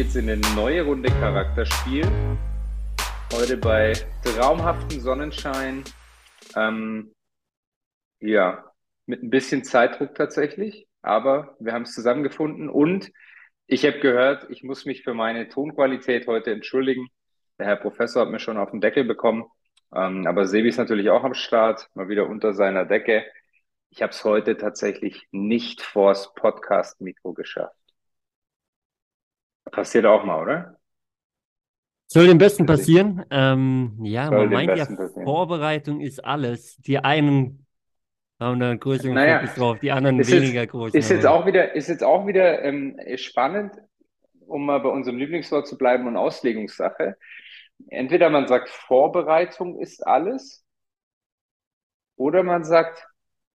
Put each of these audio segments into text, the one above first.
geht's in eine neue Runde Charakterspiel. Heute bei traumhaftem Sonnenschein. Ähm, ja, mit ein bisschen Zeitdruck tatsächlich, aber wir haben es zusammengefunden und ich habe gehört, ich muss mich für meine Tonqualität heute entschuldigen. Der Herr Professor hat mir schon auf den Deckel bekommen, ähm, aber Sebi ist natürlich auch am Start, mal wieder unter seiner Decke. Ich habe es heute tatsächlich nicht vors Podcast-Mikro geschafft. Passiert auch mal, oder? Soll dem Besten passieren. Ähm, ja, Soll man meint ja, passieren. Vorbereitung ist alles. Die einen haben da einen größeren Naja, Fokus drauf, die anderen Ist jetzt, weniger großen. ist jetzt auch wieder, ist jetzt auch wieder ähm, spannend, um mal bei unserem Lieblingswort zu bleiben und Auslegungssache. Entweder man sagt, Vorbereitung ist alles, oder man sagt,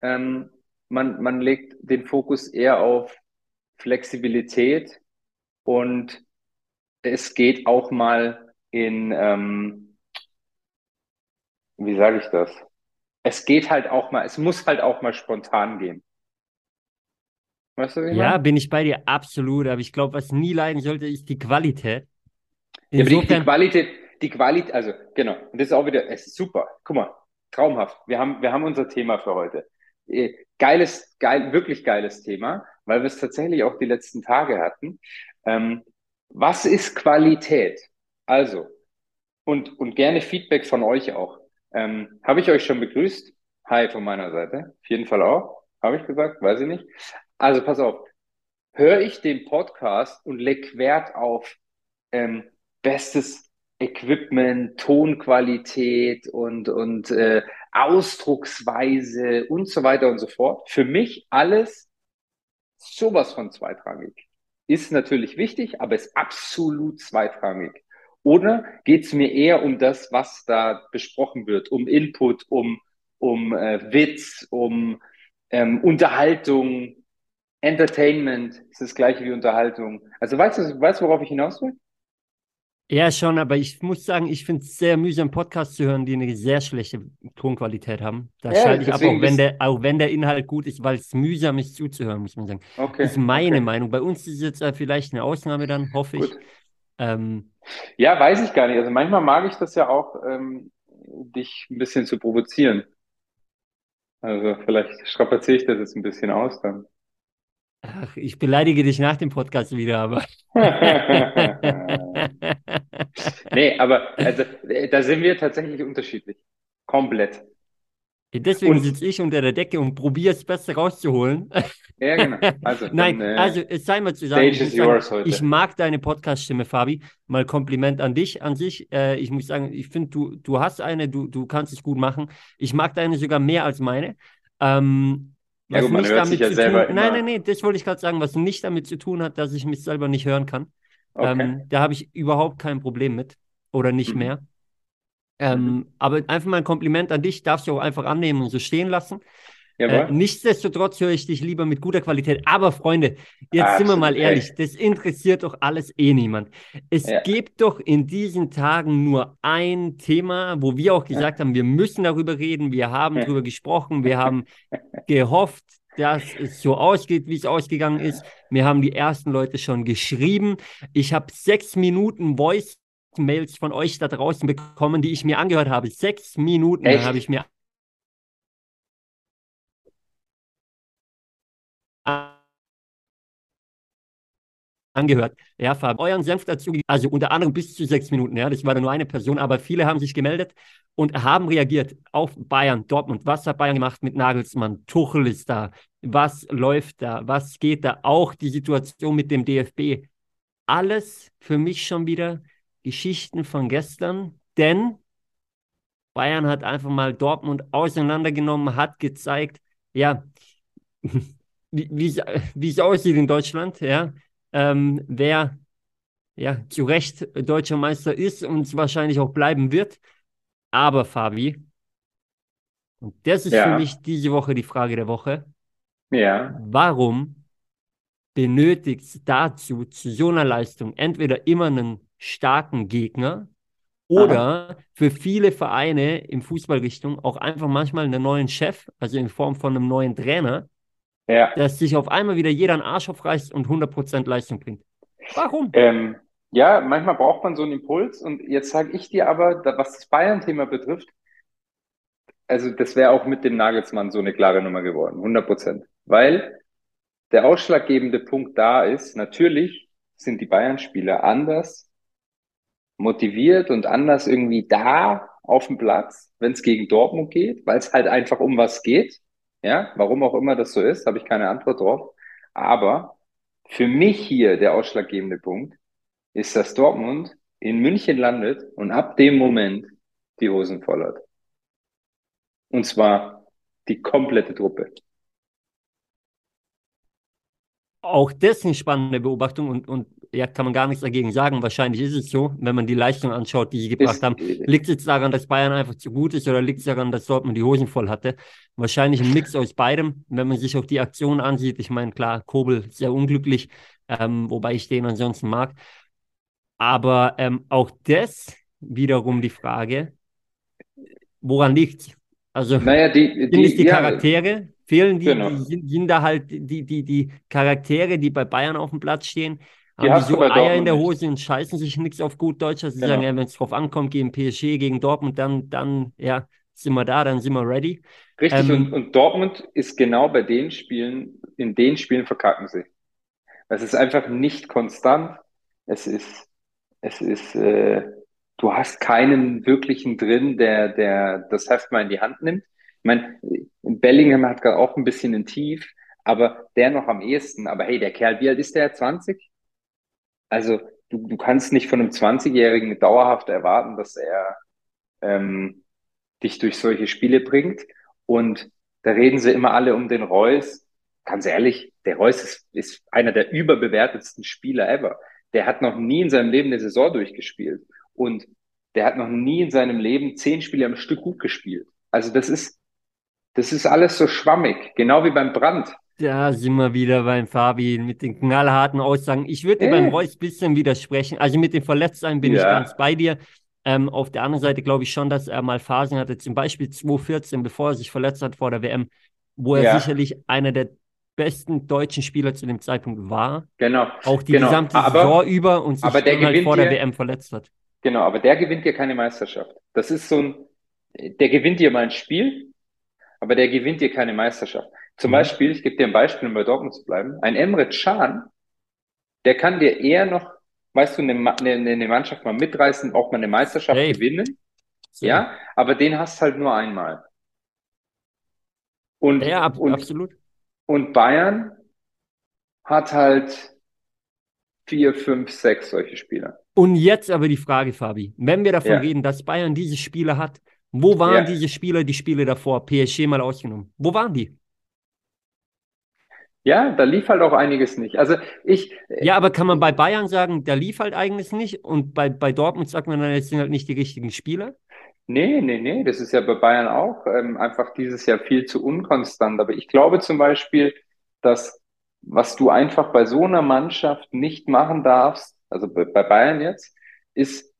ähm, man, man legt den Fokus eher auf Flexibilität und es geht auch mal in, ähm, wie sage ich das? Es geht halt auch mal, es muss halt auch mal spontan gehen. Weißt du, Ja, meine? bin ich bei dir absolut, aber ich glaube, was nie leiden sollte, ist die Qualität. Ja, aber die, die Insofern, Qualität, die Qualität, also genau, und das ist auch wieder, es ist super. Guck mal, traumhaft. Wir haben, wir haben unser Thema für heute. Äh, Geiles, geil, wirklich geiles Thema, weil wir es tatsächlich auch die letzten Tage hatten. Ähm, was ist Qualität? Also, und, und gerne Feedback von euch auch. Ähm, habe ich euch schon begrüßt? Hi von meiner Seite. Auf jeden Fall auch. Habe ich gesagt? Weiß ich nicht. Also pass auf. Höre ich den Podcast und leg Wert auf ähm, bestes Equipment, Tonqualität und, und äh, Ausdrucksweise und so weiter und so fort. Für mich alles sowas von zweitrangig. Ist natürlich wichtig, aber ist absolut zweitrangig. Oder geht es mir eher um das, was da besprochen wird, um Input, um, um äh, Witz, um ähm, Unterhaltung, Entertainment, ist das gleiche wie Unterhaltung. Also weißt du, weißt worauf ich hinaus will? Ja schon, aber ich muss sagen, ich finde es sehr mühsam, Podcasts zu hören, die eine sehr schlechte Tonqualität haben. Da Ja, schalte ich ab, auch wenn der, auch wenn der Inhalt gut ist, weil es mühsam ist zuzuhören, muss man sagen. Okay, ist meine okay. Meinung. Bei uns ist jetzt äh, vielleicht eine Ausnahme dann, hoffe ich. Gut. Ähm, Ja, weiß ich gar nicht. Also manchmal mag ich das ja auch, ähm, dich ein bisschen zu provozieren. Also vielleicht strapaziere ich das jetzt ein bisschen aus dann. ach, ich beleidige dich nach dem Podcast wieder, aber. Nee, aber also, äh, da sind wir tatsächlich unterschiedlich. Komplett. Deswegen sitze ich unter der Decke und probiere es Beste rauszuholen. Ja, genau. Also, Nein, dann, äh, also es sei mal zu sagen, ich sagen, ich mag deine Podcast-Stimme, Fabi. Mal Kompliment an dich, an sich. Äh, ich muss sagen, ich finde, du, du hast eine, du, du kannst es gut machen. Ich mag deine sogar mehr als meine. Ähm, Ja, was gut, man nicht hört sich damit ja zu selber tun, nein, nein, nein, das wollte ich gerade sagen, was nicht damit zu tun hat, dass ich mich selber nicht hören kann. Okay. Ähm, da habe ich überhaupt kein Problem mit oder nicht Mhm. mehr. Ähm, Aber einfach mal ein Kompliment an dich, darfst du auch einfach annehmen und so stehen lassen. Äh, nichtsdestotrotz höre ich dich lieber mit guter Qualität. Aber Freunde, jetzt sind wir mal Absolut, ehrlich, das interessiert doch alles eh niemand. Es Ja. gibt doch in diesen Tagen nur ein Thema, wo wir auch gesagt haben, wir müssen darüber reden. Wir haben Ja. darüber gesprochen. Wir haben gehofft, dass es so ausgeht, wie es ausgegangen ist. Mir haben die ersten Leute schon geschrieben. Ich habe sechs Minuten Voice-Mails von euch da draußen bekommen, die ich mir angehört habe. Sechs Minuten habe ich mir angehört. Ja, Fabi, euren Senf dazu, also unter anderem bis zu sechs Minuten, ja, das war nur eine Person, aber viele haben sich gemeldet und haben reagiert auf Bayern, Dortmund. Was hat Bayern gemacht mit Nagelsmann? Tuchel ist da. Was läuft da? Was geht da? Auch die Situation mit dem DFB. Alles für mich schon wieder Geschichten von gestern, denn Bayern hat einfach mal Dortmund auseinandergenommen, hat gezeigt, ja, wie wie wie es aussieht in Deutschland, ja, ähm, wer ja zu Recht deutscher Meister ist und wahrscheinlich auch bleiben wird. Aber Fabi, und das ist Ja. für mich diese Woche die Frage der Woche, Ja. warum benötigt es dazu zu so einer Leistung entweder immer einen starken Gegner oder für viele Vereine im Fußballrichtung auch einfach manchmal einen neuen Chef, also in Form von einem neuen Trainer, Ja. dass sich auf einmal wieder jeder einen Arsch aufreißt und 100% Leistung bringt. Warum? Ähm, ja, manchmal braucht man so einen Impuls und jetzt sage ich dir aber, was das Bayern-Thema betrifft, also das wäre auch mit dem Nagelsmann so eine klare Nummer geworden, 100 Prozent. Weil der ausschlaggebende Punkt da ist, natürlich sind die Bayern-Spieler anders motiviert und anders irgendwie da auf dem Platz, wenn es gegen Dortmund geht, weil es halt einfach um was geht. Ja, warum auch immer das so ist, habe ich keine Antwort drauf. Aber für mich hier der ausschlaggebende Punkt ist, dass Dortmund in München landet und ab dem Moment die Hosen voll hat. Und zwar die komplette Truppe. Auch das ist eine spannende Beobachtung und, und ja, kann man gar nichts dagegen sagen. Wahrscheinlich ist es so, wenn man die Leistung anschaut, die sie gebracht ist, haben. Äh, liegt es jetzt daran, dass Bayern einfach zu gut ist oder liegt es daran, dass Dortmund die Hosen voll hatte? Wahrscheinlich ein Mix aus beidem. Wenn man sich auch die Aktion ansieht, ich meine, klar, Kobel sehr unglücklich, ähm, wobei ich den ansonsten mag. Aber ähm, auch das wiederum die Frage, woran liegt Also naja, die, die, sind es die ja, Charaktere? Fehlen die, genau. die sind, da halt die, die, die Charaktere, die bei Bayern auf dem Platz stehen, die haben die so Eier in der Hose und scheißen sich nichts auf gut Deutsch, dass sie genau. sagen, ja, wenn es drauf ankommt, gegen PSG, gegen Dortmund, dann, dann, ja, sind wir da, dann sind wir ready. Richtig, ähm, und, und Dortmund ist genau bei den Spielen, in den Spielen verkacken sie. Es ist einfach nicht konstant. Es ist, es ist, äh, du hast keinen wirklichen drin, der, der das Heft mal in die Hand nimmt. Ich meine, Bellingham hat gerade auch ein bisschen ein Tief, aber der noch am ehesten. Aber hey, der Kerl, wie alt ist der? 20? Also du, du kannst nicht von einem 20-Jährigen dauerhaft erwarten, dass er ähm, dich durch solche Spiele bringt. Und da reden sie immer alle um den Reus. Ganz ehrlich, der Reus ist, ist einer der überbewertetsten Spieler ever. Der hat noch nie in seinem Leben eine Saison durchgespielt. Und der hat noch nie in seinem Leben zehn Spiele am Stück gut gespielt. Also das ist, das ist alles so schwammig, genau wie beim Brand. Da sind wir wieder beim Fabi mit den knallharten Aussagen. Ich würde dir beim Reus ein bisschen widersprechen. Also mit dem Verletztsein bin ja. ich ganz bei dir. Ähm, auf der anderen Seite glaube ich schon, dass er mal Phasen hatte, zum Beispiel 2014, bevor er sich verletzt hat vor der WM, wo er ja. sicherlich einer der besten deutschen Spieler zu dem Zeitpunkt war. Genau. Auch die genau. gesamte aber, Saison über und sich aber der halt vor der WM verletzt hat. Genau, aber der gewinnt dir keine Meisterschaft. Das ist so ein, der gewinnt dir mal ein Spiel, aber der gewinnt dir keine Meisterschaft. Zum mhm. Beispiel, ich gebe dir ein Beispiel, um bei Dortmund zu bleiben, ein Emre Can, der kann dir eher noch, weißt du, eine, eine, eine Mannschaft mal mitreißen, auch mal eine Meisterschaft hey. gewinnen. So. Ja, aber den hast halt nur einmal. Und, ja, ab, und, absolut. Und Bayern hat halt vier, fünf, sechs solche Spieler. Und jetzt aber die Frage, Fabi, wenn wir davon ja. reden, dass Bayern diese Spieler hat, wo waren ja. diese Spieler, die Spiele davor, PSG mal ausgenommen? Wo waren die? Ja, da lief halt auch einiges nicht. Also ich. Ja, aber kann man bei Bayern sagen, da lief halt einiges nicht und bei, bei Dortmund sagt man dann, jetzt sind halt nicht die richtigen Spieler? Nee, nee, nee, das ist ja bei Bayern auch ähm, einfach dieses Jahr viel zu unkonstant. Aber ich glaube zum Beispiel, dass was du einfach bei so einer Mannschaft nicht machen darfst, also bei Bayern jetzt, ist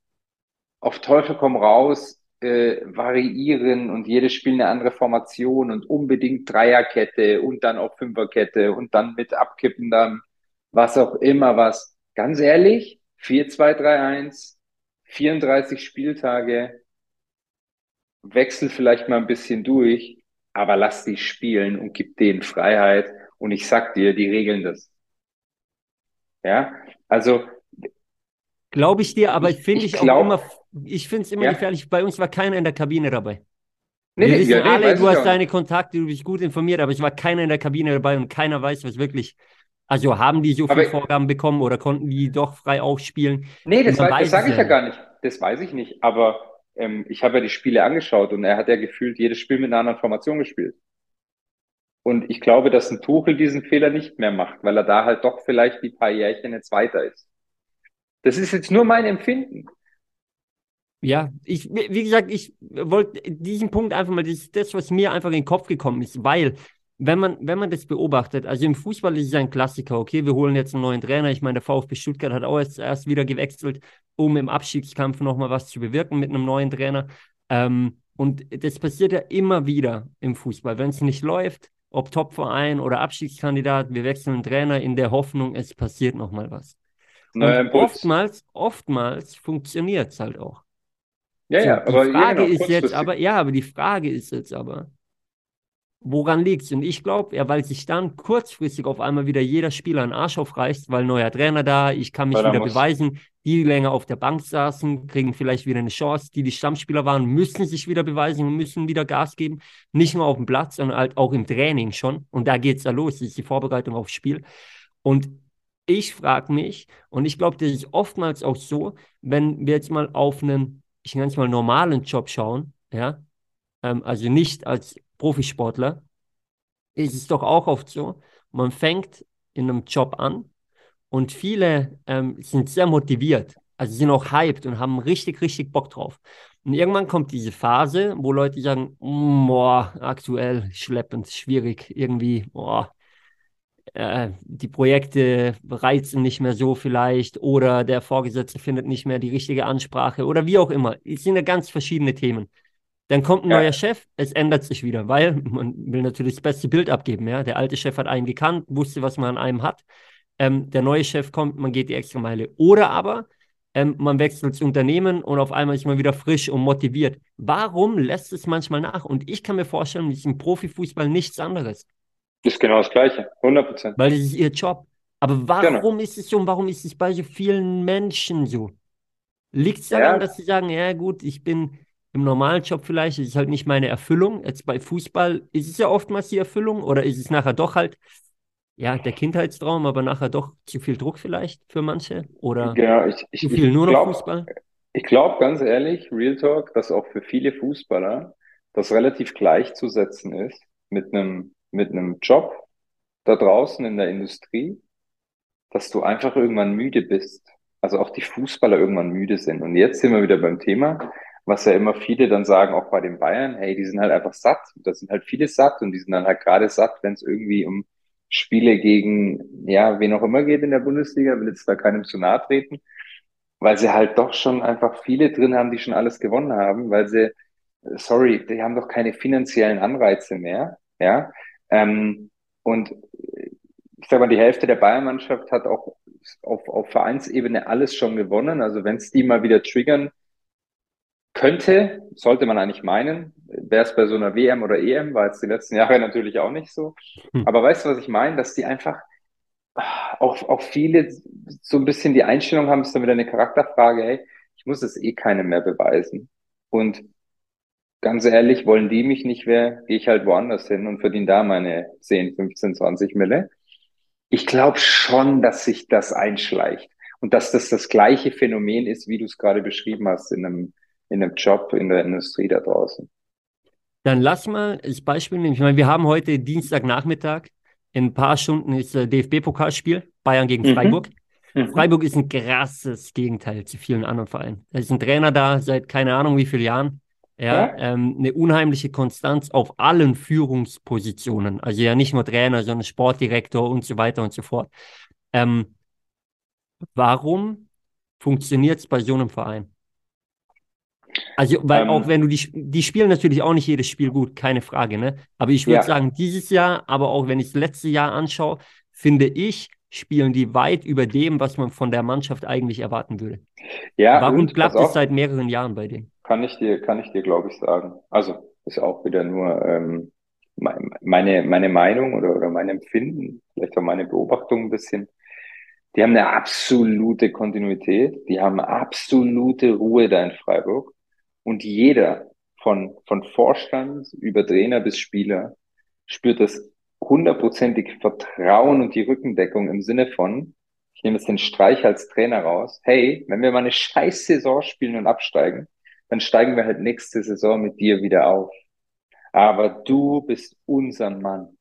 auf Teufel komm raus, äh, variieren und jedes Spiel eine andere Formation und unbedingt Dreierkette und dann auch Fünferkette und dann mit Abkippen dann was auch immer was. Ganz ehrlich, 4-2-3-1, 34 Spieltage, wechsel vielleicht mal ein bisschen durch, aber lass die spielen und gib denen Freiheit. Und ich sag dir, die regeln das. Ja, also Glaube ich dir, aber ich, finde ich, ich auch immer, ich finde es immer ja. gefährlich. Bei uns war keiner in der Kabine dabei. Nee, Wir wissen ja, nee, alle, du hast deine Kontakte, du bist gut informiert, aber es war keiner in der Kabine dabei und keiner weiß, was wirklich. Also haben die so viele Vorgaben bekommen oder konnten die doch frei aufspielen? Nee, das, das sage ich ja gar nicht. Das weiß ich nicht. Aber ähm, ich habe ja die Spiele angeschaut und er hat ja gefühlt jedes Spiel mit einer anderen Formation gespielt. Und ich glaube, dass ein Tuchel diesen Fehler nicht mehr macht, weil er da halt doch vielleicht die paar Jährchen jetzt weiter ist. Das ist jetzt nur mein Empfinden. Ja, ich, wie gesagt, ich wollte diesen Punkt einfach mal, das ist das, was mir einfach in den Kopf gekommen ist, weil, wenn man, wenn man das beobachtet, also im Fußball ist es ein Klassiker, okay, wir holen jetzt einen neuen Trainer. Ich meine, der VfB Stuttgart hat auch jetzt erst wieder gewechselt, um im Abstiegskampf nochmal was zu bewirken mit einem neuen Trainer. Ähm, und das passiert ja immer wieder im Fußball. Wenn es nicht läuft, ob Topverein oder Abstiegskandidat, wir wechseln einen Trainer in der Hoffnung, es passiert nochmal was. Und oftmals, oftmals funktioniert es halt auch. Ja, so, ja, die aber Frage ja, genau, ist jetzt aber, ja, aber die Frage ist jetzt aber, woran liegt es? Und ich glaube, ja, weil sich dann kurzfristig auf einmal wieder jeder Spieler einen Arsch aufreißt, weil neuer Trainer da, ich kann mich wieder beweisen. Die, die länger auf der Bank saßen, kriegen vielleicht wieder eine Chance. Die, die Stammspieler waren, müssen sich wieder beweisen und müssen wieder Gas geben. Nicht nur auf dem Platz, sondern halt auch im Training schon. Und da geht es ja los, das ist die Vorbereitung aufs Spiel. Und ich frage mich, und ich glaube, das ist oftmals auch so, wenn wir jetzt mal auf einen ich nenne normalen Job schauen, ja, ähm, also nicht als Profisportler, ist es doch auch oft so, man fängt in einem Job an und viele ähm, sind sehr motiviert, also sind auch hyped und haben richtig, richtig Bock drauf. Und irgendwann kommt diese Phase, wo Leute sagen, mm, boah, aktuell schleppend, schwierig, irgendwie, boah, äh, die Projekte reizen nicht mehr so vielleicht oder der Vorgesetzte findet nicht mehr die richtige Ansprache oder wie auch immer. Es sind ja ganz verschiedene Themen. Dann kommt ein ja. neuer Chef, es ändert sich wieder, weil man will natürlich das beste Bild abgeben. Ja? Der alte Chef hat einen gekannt, wusste, was man an einem hat. Ähm, der neue Chef kommt, man geht die extra Meile. Oder aber ähm, man wechselt das Unternehmen und auf einmal ist man wieder frisch und motiviert. Warum lässt es manchmal nach? Und ich kann mir vorstellen, es ist im Profifußball nichts anderes. Ist genau das Gleiche, 100 Prozent. Weil das ist ihr Job. Aber warum genau. ist es so und warum ist es bei so vielen Menschen so? Liegt es daran, ja. dass sie sagen, ja gut, ich bin im normalen Job vielleicht, es ist halt nicht meine Erfüllung. Jetzt bei Fußball ist es ja oftmals die Erfüllung oder ist es nachher doch halt, ja, der Kindheitstraum, aber nachher doch zu viel Druck vielleicht für manche? Oder genau, ich, ich, zu viel nur glaub, noch Fußball? Ich glaube ganz ehrlich, Real Talk, dass auch für viele Fußballer das relativ gleichzusetzen ist mit einem mit einem Job da draußen in der Industrie, dass du einfach irgendwann müde bist. Also auch die Fußballer irgendwann müde sind. Und jetzt sind wir wieder beim Thema, was ja immer viele dann sagen, auch bei den Bayern, hey, die sind halt einfach satt. Da sind halt viele satt und die sind dann halt gerade satt, wenn es irgendwie um Spiele gegen, ja, wen auch immer geht in der Bundesliga, will jetzt da keinem zu nahe treten, weil sie halt doch schon einfach viele drin haben, die schon alles gewonnen haben, weil sie, sorry, die haben doch keine finanziellen Anreize mehr, ja, ähm, und ich sag mal, die Hälfte der Bayern-Mannschaft hat auch auf, auf Vereinsebene alles schon gewonnen. Also wenn es die mal wieder triggern könnte, sollte man eigentlich meinen, wäre es bei so einer WM oder EM, war jetzt die letzten Jahre natürlich auch nicht so. Hm. Aber weißt du, was ich meine? Dass die einfach auch, auch viele so ein bisschen die Einstellung haben, ist dann wieder eine Charakterfrage, hey, ich muss es eh keinem mehr beweisen. Und ganz ehrlich, wollen die mich nicht mehr, gehe ich halt woanders hin und verdiene da meine 10, 15, 20 Mille. Ich glaube schon, dass sich das einschleicht und dass das das gleiche Phänomen ist, wie du es gerade beschrieben hast in einem, in einem Job in der Industrie da draußen. Dann lass mal das Beispiel nehmen. Ich meine, wir haben heute Dienstagnachmittag. In ein paar Stunden ist DFB-Pokalspiel Bayern gegen mhm. Freiburg. Mhm. Freiburg ist ein krasses Gegenteil zu vielen anderen Vereinen. Da ist ein Trainer da seit keine Ahnung wie vielen Jahren ja, ja. Ähm, eine unheimliche Konstanz auf allen Führungspositionen. Also ja nicht nur Trainer, sondern Sportdirektor und so weiter und so fort. Ähm, warum funktioniert es bei so einem Verein? Also, weil ähm, auch wenn du die, die spielen natürlich auch nicht jedes Spiel gut, keine Frage, ne? Aber ich würde ja. sagen, dieses Jahr, aber auch wenn ich das letzte Jahr anschaue, finde ich, spielen die weit über dem, was man von der Mannschaft eigentlich erwarten würde. Ja, Warum klappt es seit mehreren Jahren bei denen? Kann ich dir, kann ich dir, glaube ich, sagen. Also ist auch wieder nur ähm, meine, meine Meinung oder, oder mein Empfinden, vielleicht auch meine Beobachtung ein bisschen. Die haben eine absolute Kontinuität, die haben absolute Ruhe da in Freiburg. Und jeder von, von Vorstand über Trainer bis Spieler spürt das hundertprozentig Vertrauen und die Rückendeckung im Sinne von, ich nehme jetzt den Streich als Trainer raus, hey, wenn wir mal eine scheiß Saison spielen und absteigen, dann steigen wir halt nächste Saison mit dir wieder auf. Aber du bist unser Mann.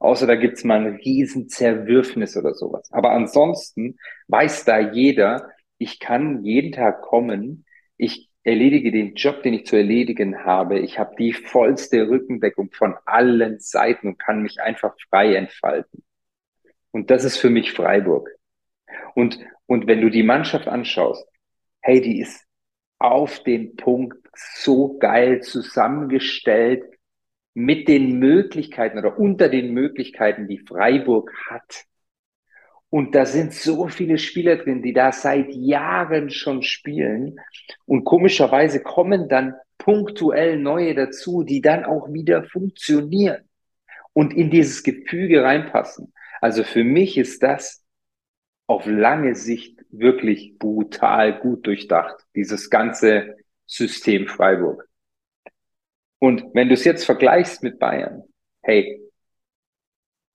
Außer da gibt's mal ein riesen Zerwürfnis oder sowas. Aber ansonsten weiß da jeder, ich kann jeden Tag kommen, ich erledige den Job, den ich zu erledigen habe. Ich habe die vollste Rückendeckung von allen Seiten und kann mich einfach frei entfalten. Und das ist für mich Freiburg. Und, und wenn du die Mannschaft anschaust, hey, die ist auf den Punkt so geil zusammengestellt mit den Möglichkeiten oder unter den Möglichkeiten, die Freiburg hat. Und da sind so viele Spieler drin, die da seit Jahren schon spielen. Und komischerweise kommen dann punktuell neue dazu, die dann auch wieder funktionieren und in dieses Gefüge reinpassen. Also für mich ist das auf lange Sicht wirklich brutal gut durchdacht, dieses ganze System Freiburg. Und wenn du es jetzt vergleichst mit Bayern, hey,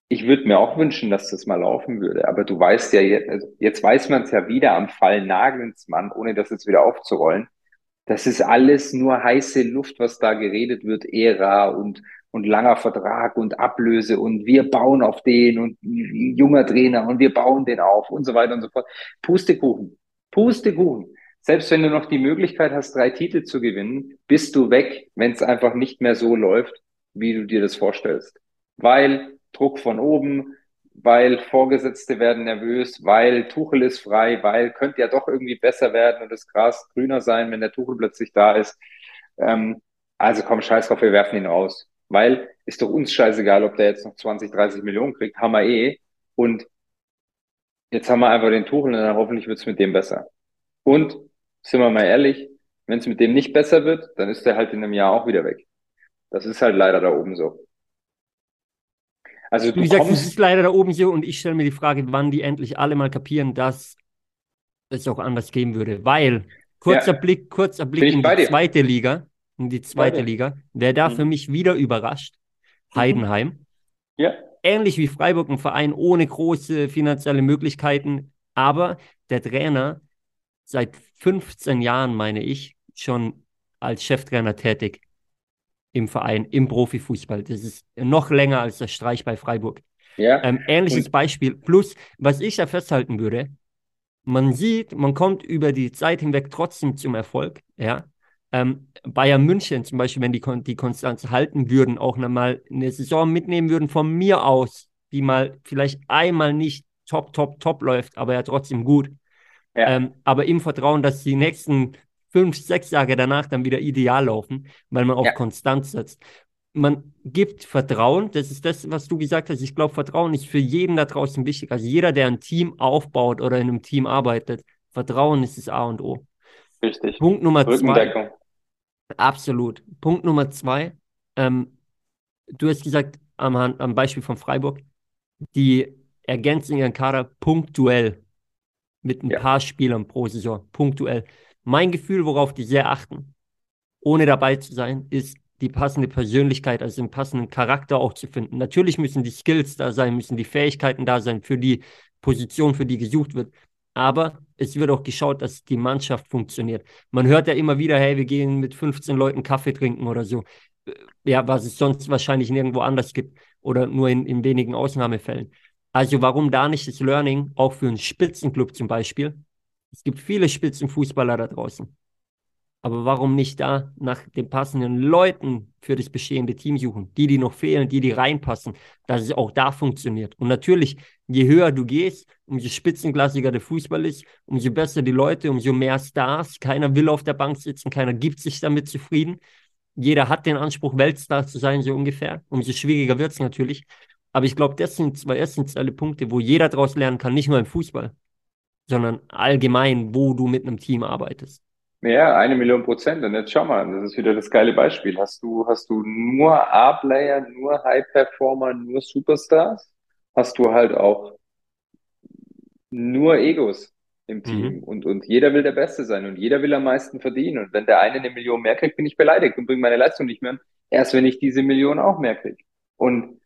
ich würde mir auch wünschen, dass das mal laufen würde. Aber du weißt ja, jetzt, also jetzt weiß man es ja wieder am Fall Nagelsmann, ohne das jetzt wieder aufzurollen. Das ist alles nur heiße Luft, was da geredet wird, Ära und, und langer Vertrag und Ablöse und wir bauen auf den und junger Trainer und wir bauen den auf und so weiter und so fort. Pustekuchen. Pustekuchen. Selbst wenn du noch die Möglichkeit hast, drei Titel zu gewinnen, bist du weg, wenn es einfach nicht mehr so läuft, wie du dir das vorstellst. Weil Druck von oben, weil Vorgesetzte werden nervös, weil Tuchel ist frei, weil könnte ja doch irgendwie besser werden und das Gras grüner sein, wenn der Tuchel plötzlich da ist. Ähm, also komm, scheiß drauf, wir werfen ihn raus. Weil ist doch uns scheißegal, ob der jetzt noch 20, 30 Millionen kriegt, haben wir eh. Und jetzt haben wir einfach den Tuchel und dann hoffentlich wird es mit dem besser. Und sind wir mal ehrlich, wenn es mit dem nicht besser wird, dann ist der halt in einem Jahr auch wieder weg. Das ist halt leider da oben so. Also du, du sagst, es ist leider da oben so und ich stelle mir die Frage, wann die endlich alle mal kapieren, dass es auch anders gehen würde. Weil, kurzer ja. Blick, kurzer Blick in die zweite Liga, in die zweite Liga, wer da mhm. für mich wieder überrascht, mhm. Heidenheim. Ja. Ähnlich wie Freiburg, ein Verein ohne große finanzielle Möglichkeiten, aber der Trainer seit 15 Jahren, meine ich, schon als Cheftrainer tätig im Verein, im Profifußball. Das ist noch länger als der Streich bei Freiburg. Ja. Ähm, ähnliches Beispiel. Plus, was ich ja festhalten würde, man sieht, man kommt über die Zeit hinweg trotzdem zum Erfolg. Ja. Ähm, Bayern München zum Beispiel, wenn die die Konstanz halten würden, auch nochmal eine Saison mitnehmen würden von mir aus, die mal vielleicht einmal nicht top, top, top läuft, aber ja trotzdem gut. Ja. Ähm, aber im Vertrauen, dass die nächsten fünf, sechs Jahre danach dann wieder ideal laufen, weil man auf ja. Konstanz setzt. Man gibt Vertrauen, das ist das, was du gesagt hast. Ich glaube, Vertrauen ist für jeden da draußen wichtig. Also jeder, der ein Team aufbaut oder in einem Team arbeitet, Vertrauen ist das A und O. Richtig. Punkt Nummer zwei. Absolut. Punkt Nummer zwei. Ähm, du hast gesagt, am, am Beispiel von Freiburg, die ergänzen ihren Kader punktuell mit ein ja. paar Spielern pro Saison. Punktuell. Mein Gefühl, worauf die sehr achten, ohne dabei zu sein, ist die passende Persönlichkeit, also den passenden Charakter auch zu finden. Natürlich müssen die Skills da sein, müssen die Fähigkeiten da sein für die Position, für die gesucht wird. Aber es wird auch geschaut, dass die Mannschaft funktioniert. Man hört ja immer wieder, hey, wir gehen mit 15 Leuten Kaffee trinken oder so. Äh, ja, was es sonst wahrscheinlich nirgendwo anders gibt oder nur in, in wenigen Ausnahmefällen. Also warum da nicht das Learning, auch für einen Spitzenclub zum Beispiel, es gibt viele Spitzenfußballer da draußen. Aber warum nicht da nach den passenden Leuten für das bestehende Team suchen? Die, die noch fehlen, die, die reinpassen, dass es auch da funktioniert. Und natürlich, je höher du gehst, umso spitzenklassiger der Fußball ist, umso besser die Leute, umso mehr Stars. Keiner will auf der Bank sitzen, keiner gibt sich damit zufrieden. Jeder hat den Anspruch, Weltstar zu sein, so ungefähr. Umso schwieriger wird es natürlich. Aber ich glaube, das sind zwei essentielle Punkte, wo jeder daraus lernen kann, nicht nur im Fußball sondern allgemein, wo du mit einem Team arbeitest. Ja, eine Million Prozent. Und jetzt schau mal, das ist wieder das geile Beispiel. Hast du, hast du nur A-Player, nur High-Performer, nur Superstars? Hast du halt auch nur Egos im Team mhm. und, und jeder will der Beste sein und jeder will am meisten verdienen. Und wenn der eine eine Million mehr kriegt, bin ich beleidigt und bringe meine Leistung nicht mehr. Erst wenn ich diese Million auch mehr kriege. Und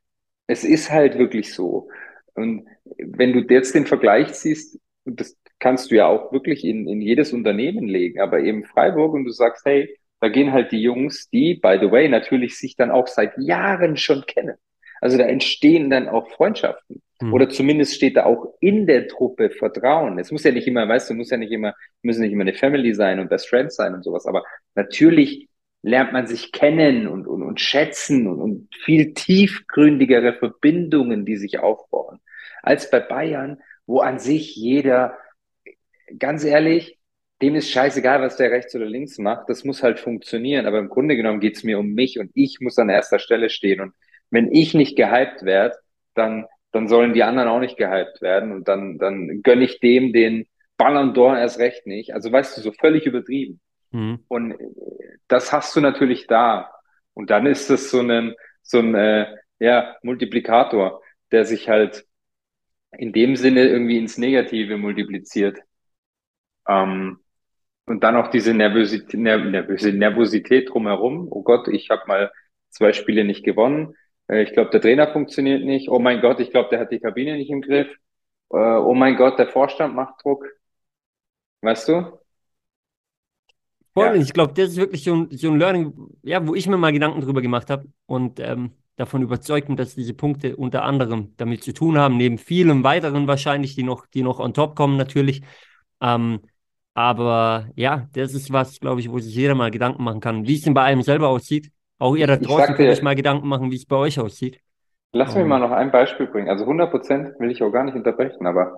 es ist halt wirklich so. Und wenn du jetzt den Vergleich siehst, das kannst du ja auch wirklich in, in jedes Unternehmen legen, aber eben Freiburg und du sagst, hey, da gehen halt die Jungs, die, by the way, natürlich sich dann auch seit Jahren schon kennen. Also da entstehen dann auch Freundschaften. Mhm. Oder zumindest steht da auch in der Truppe Vertrauen. Es muss ja nicht immer, weißt du, muss ja nicht immer, müssen nicht immer eine Family sein und Best Friends sein und sowas. Aber natürlich lernt man sich kennen und, und, und schätzen und, und viel tiefgründigere Verbindungen, die sich aufbauen. Als bei Bayern, wo an sich jeder, ganz ehrlich, dem ist scheißegal, was der rechts oder links macht. Das muss halt funktionieren. Aber im Grunde genommen geht's mir um mich und ich muss an erster Stelle stehen. Und wenn ich nicht gehypt werde, dann dann sollen die anderen auch nicht gehypt werden und dann, dann gönne ich dem den Ballon d'Or erst recht nicht. Also weißt du, so völlig übertrieben. Mhm. Und das hast du natürlich da. Und dann ist das so ein, so ein äh, ja, Multiplikator, der sich halt in dem Sinne irgendwie ins Negative multipliziert. Ähm, und dann auch diese Nervosität, Nervosität, Nervosität drumherum. Oh Gott, ich habe mal zwei Spiele nicht gewonnen. Äh, ich glaube, der Trainer funktioniert nicht. Oh mein Gott, ich glaube, der hat die Kabine nicht im Griff. Äh, oh mein Gott, der Vorstand macht Druck. Weißt du? Voll, ja. ich glaube, das ist wirklich so ein, so ein Learning, ja, wo ich mir mal Gedanken drüber gemacht habe und ähm, davon überzeugt bin, dass diese Punkte unter anderem damit zu tun haben, neben vielen weiteren wahrscheinlich, die noch, die noch on top kommen natürlich. Ähm, aber ja, das ist was, glaube ich, wo sich jeder mal Gedanken machen kann, wie es denn bei einem selber aussieht. Auch ihr da draußen könnt euch mal Gedanken machen, wie es bei euch aussieht. Lass mich ähm. mal noch ein Beispiel bringen. Also 100 Prozent will ich auch gar nicht unterbrechen, aber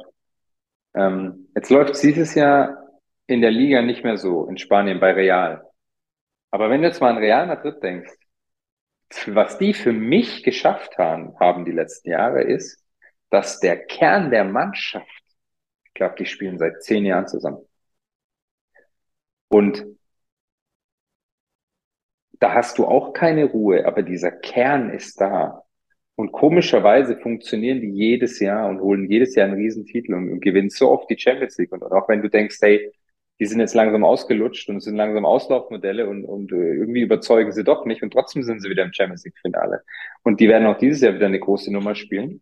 ähm, jetzt läuft es dieses Jahr in der Liga nicht mehr so in Spanien bei Real. Aber wenn du jetzt mal an Real Madrid denkst, was die für mich geschafft haben, haben die letzten Jahre, ist, dass der Kern der Mannschaft, ich glaube, die spielen seit zehn Jahren zusammen. Und da hast du auch keine Ruhe, aber dieser Kern ist da. Und komischerweise funktionieren die jedes Jahr und holen jedes Jahr einen Riesentitel und, und gewinnen so oft die Champions League. Und auch wenn du denkst, hey, die sind jetzt langsam ausgelutscht und es sind langsam Auslaufmodelle und, und äh, irgendwie überzeugen sie doch nicht und trotzdem sind sie wieder im Champions League Finale. Und die werden auch dieses Jahr wieder eine große Nummer spielen,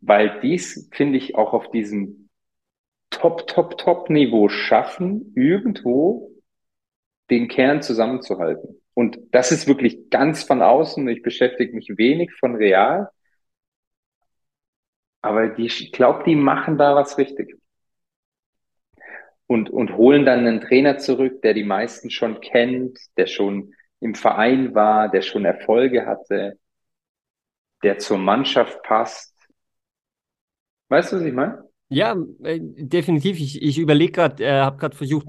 weil dies, finde ich, auch auf diesem Top, Top, Top Niveau schaffen, irgendwo den Kern zusammenzuhalten. Und das ist wirklich ganz von außen. Ich beschäftige mich wenig von real. Aber die, ich glaube, die machen da was richtig und, und holen dann einen Trainer zurück, der die meisten schon kennt, der schon im Verein war, der schon Erfolge hatte, der zur Mannschaft passt. Weißt du, was ich meine? Ja, äh, definitiv. Ich, ich überlege gerade, äh, habe gerade versucht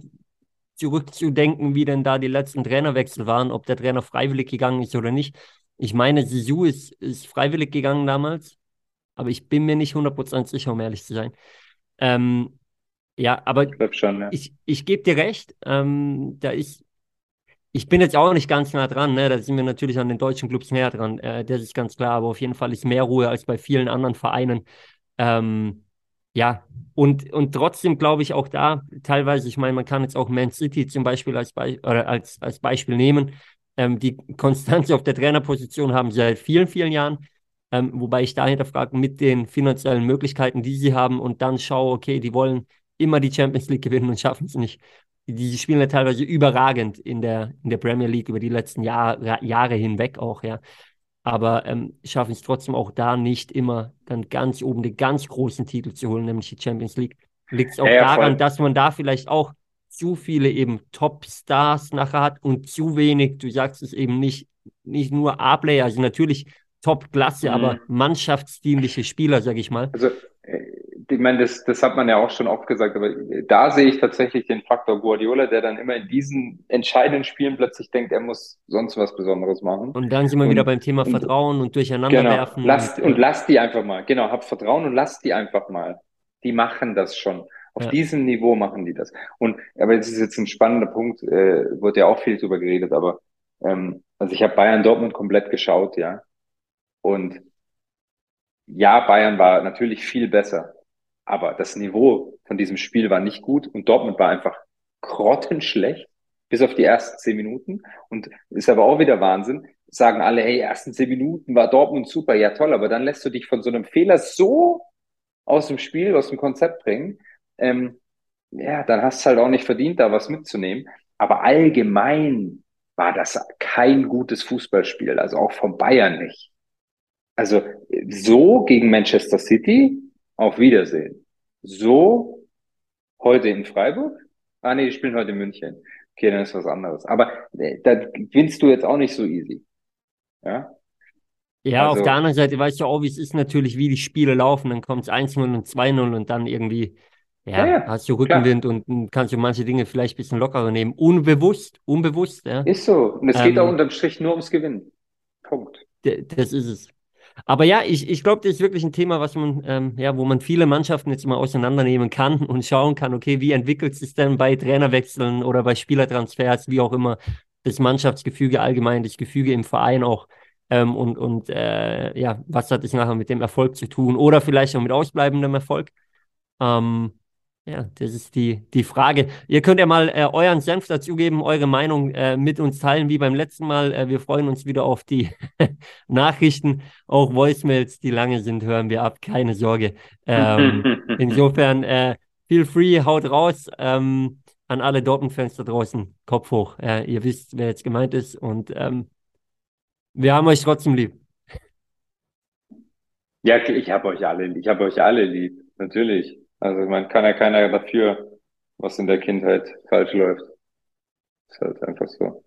zurückzudenken, wie denn da die letzten Trainerwechsel waren, ob der Trainer freiwillig gegangen ist oder nicht. Ich meine, Sisu ist, ist freiwillig gegangen damals, aber ich bin mir nicht 100% sicher, um ehrlich zu sein. Ähm, ja, aber ich, schon, ja. ich, ich gebe dir recht, ähm, da ist, ich bin jetzt auch nicht ganz nah dran, ne? da sind wir natürlich an den deutschen Clubs näher dran, äh, das ist ganz klar, aber auf jeden Fall ist mehr Ruhe als bei vielen anderen Vereinen. Ähm, ja, und, und trotzdem glaube ich auch da teilweise, ich meine, man kann jetzt auch Man City zum Beispiel als, Be als, als Beispiel nehmen. Ähm, die Konstanz auf der Trainerposition haben sie seit vielen, vielen Jahren. Ähm, wobei ich dahinter frage, mit den finanziellen Möglichkeiten, die sie haben und dann schaue, okay, die wollen immer die Champions League gewinnen und schaffen es nicht. Die spielen ja teilweise überragend in der, in der Premier League über die letzten Jahr, Jahre hinweg auch, ja. Aber ähm, schaffen es trotzdem auch da nicht immer dann ganz oben den ganz großen Titel zu holen, nämlich die Champions League. Liegt es auch ja, daran, voll. dass man da vielleicht auch zu viele eben Top-Stars nachher hat und zu wenig, du sagst es eben nicht, nicht nur A-Player, also natürlich Top-Klasse, mhm. aber mannschaftsdienliche Spieler, sage ich mal. Also ich meine, das, das hat man ja auch schon oft gesagt, aber da sehe ich tatsächlich den Faktor Guardiola, der dann immer in diesen entscheidenden Spielen plötzlich denkt, er muss sonst was Besonderes machen. Und dann sind wir und, wieder beim Thema Vertrauen und, und durcheinander genau, werfen. Lasst, und, und lasst die einfach mal, genau, habt Vertrauen und lasst die einfach mal. Die machen das schon. Auf ja. diesem Niveau machen die das. Und aber das ist jetzt ein spannender Punkt, äh, wurde ja auch viel drüber geredet, aber ähm, also ich habe Bayern Dortmund komplett geschaut, ja. Und ja, Bayern war natürlich viel besser. Aber das Niveau von diesem Spiel war nicht gut und Dortmund war einfach grottenschlecht bis auf die ersten zehn Minuten. Und ist aber auch wieder Wahnsinn. Sagen alle, hey, ersten zehn Minuten war Dortmund super. Ja, toll, aber dann lässt du dich von so einem Fehler so aus dem Spiel, aus dem Konzept bringen. Ähm, ja, dann hast du halt auch nicht verdient, da was mitzunehmen. Aber allgemein war das kein gutes Fußballspiel, also auch von Bayern nicht. Also so gegen Manchester City auf Wiedersehen. So heute in Freiburg? Ah nee, die spielen heute in München. Okay, dann ist was anderes. Aber äh, da gewinnst du jetzt auch nicht so easy. Ja? Ja, also, auf der anderen Seite weißt du auch, wie es ist natürlich, wie die Spiele laufen. Dann kommt es 1-0 und 2-0 und dann irgendwie, ja, ja, ja hast du Rückenwind klar. und kannst du manche Dinge vielleicht ein bisschen lockerer nehmen. Unbewusst, unbewusst, ja. Ist so. Und es ähm, geht auch unterm Strich nur ums Gewinnen. Punkt. Das ist es. Aber ja, ich, ich glaube, das ist wirklich ein Thema, was man, ähm, ja, wo man viele Mannschaften jetzt mal auseinandernehmen kann und schauen kann, okay, wie entwickelt sich denn bei Trainerwechseln oder bei Spielertransfers, wie auch immer, das Mannschaftsgefüge allgemein, das Gefüge im Verein auch. Ähm, und und äh, ja, was hat das nachher mit dem Erfolg zu tun oder vielleicht auch mit ausbleibendem Erfolg? Ähm, ja, das ist die, die Frage. Ihr könnt ja mal äh, euren Senf dazugeben, eure Meinung äh, mit uns teilen, wie beim letzten Mal. Äh, wir freuen uns wieder auf die Nachrichten. Auch Voicemails, die lange sind, hören wir ab. Keine Sorge. Ähm, insofern, äh, feel free, haut raus. Ähm, an alle Dortmund-Fans da draußen, Kopf hoch. ihr wisst, wer jetzt gemeint ist. Und ähm, wir haben euch trotzdem lieb. Ja, ich habe euch alle, ich habe euch alle lieb, natürlich. Also man kann ja keiner dafür, was in der Kindheit falsch läuft. Ist halt einfach so.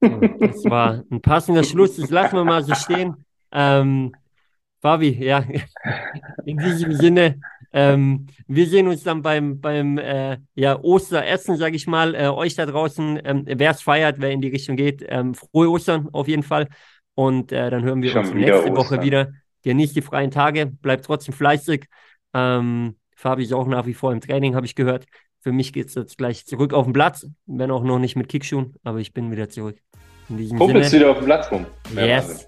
Das war ein passender Schluss. Das lassen wir mal so stehen. Ähm, Fabi, ja, in diesem Sinne, ähm, wir sehen uns dann beim, beim äh, ja, Osteressen, sage ich mal. Äh, euch da draußen, ähm, wer es feiert, wer in die Richtung geht, ähm, frohe Ostern auf jeden Fall. Und äh, dann hören wir Schon uns nächste Ostern. Woche wieder. Genießt die freien Tage, bleibt trotzdem fleißig. Ähm, Fabi ist auch nach wie vor im Training, habe ich gehört. Für mich geht es jetzt gleich zurück auf den Platz, wenn auch noch nicht mit Kickschuhen, aber ich bin wieder zurück. In diesem Puppelst wieder auf dem Platz rum. Yes.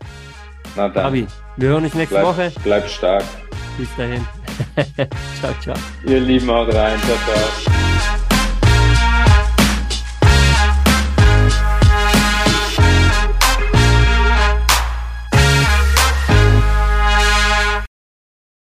Na dann. Fabi, wir hören uns nächste bleib, Woche. Bleib stark. Bis dahin. ciao, ciao. Ihr Lieben, haut rein. Ciao, ciao.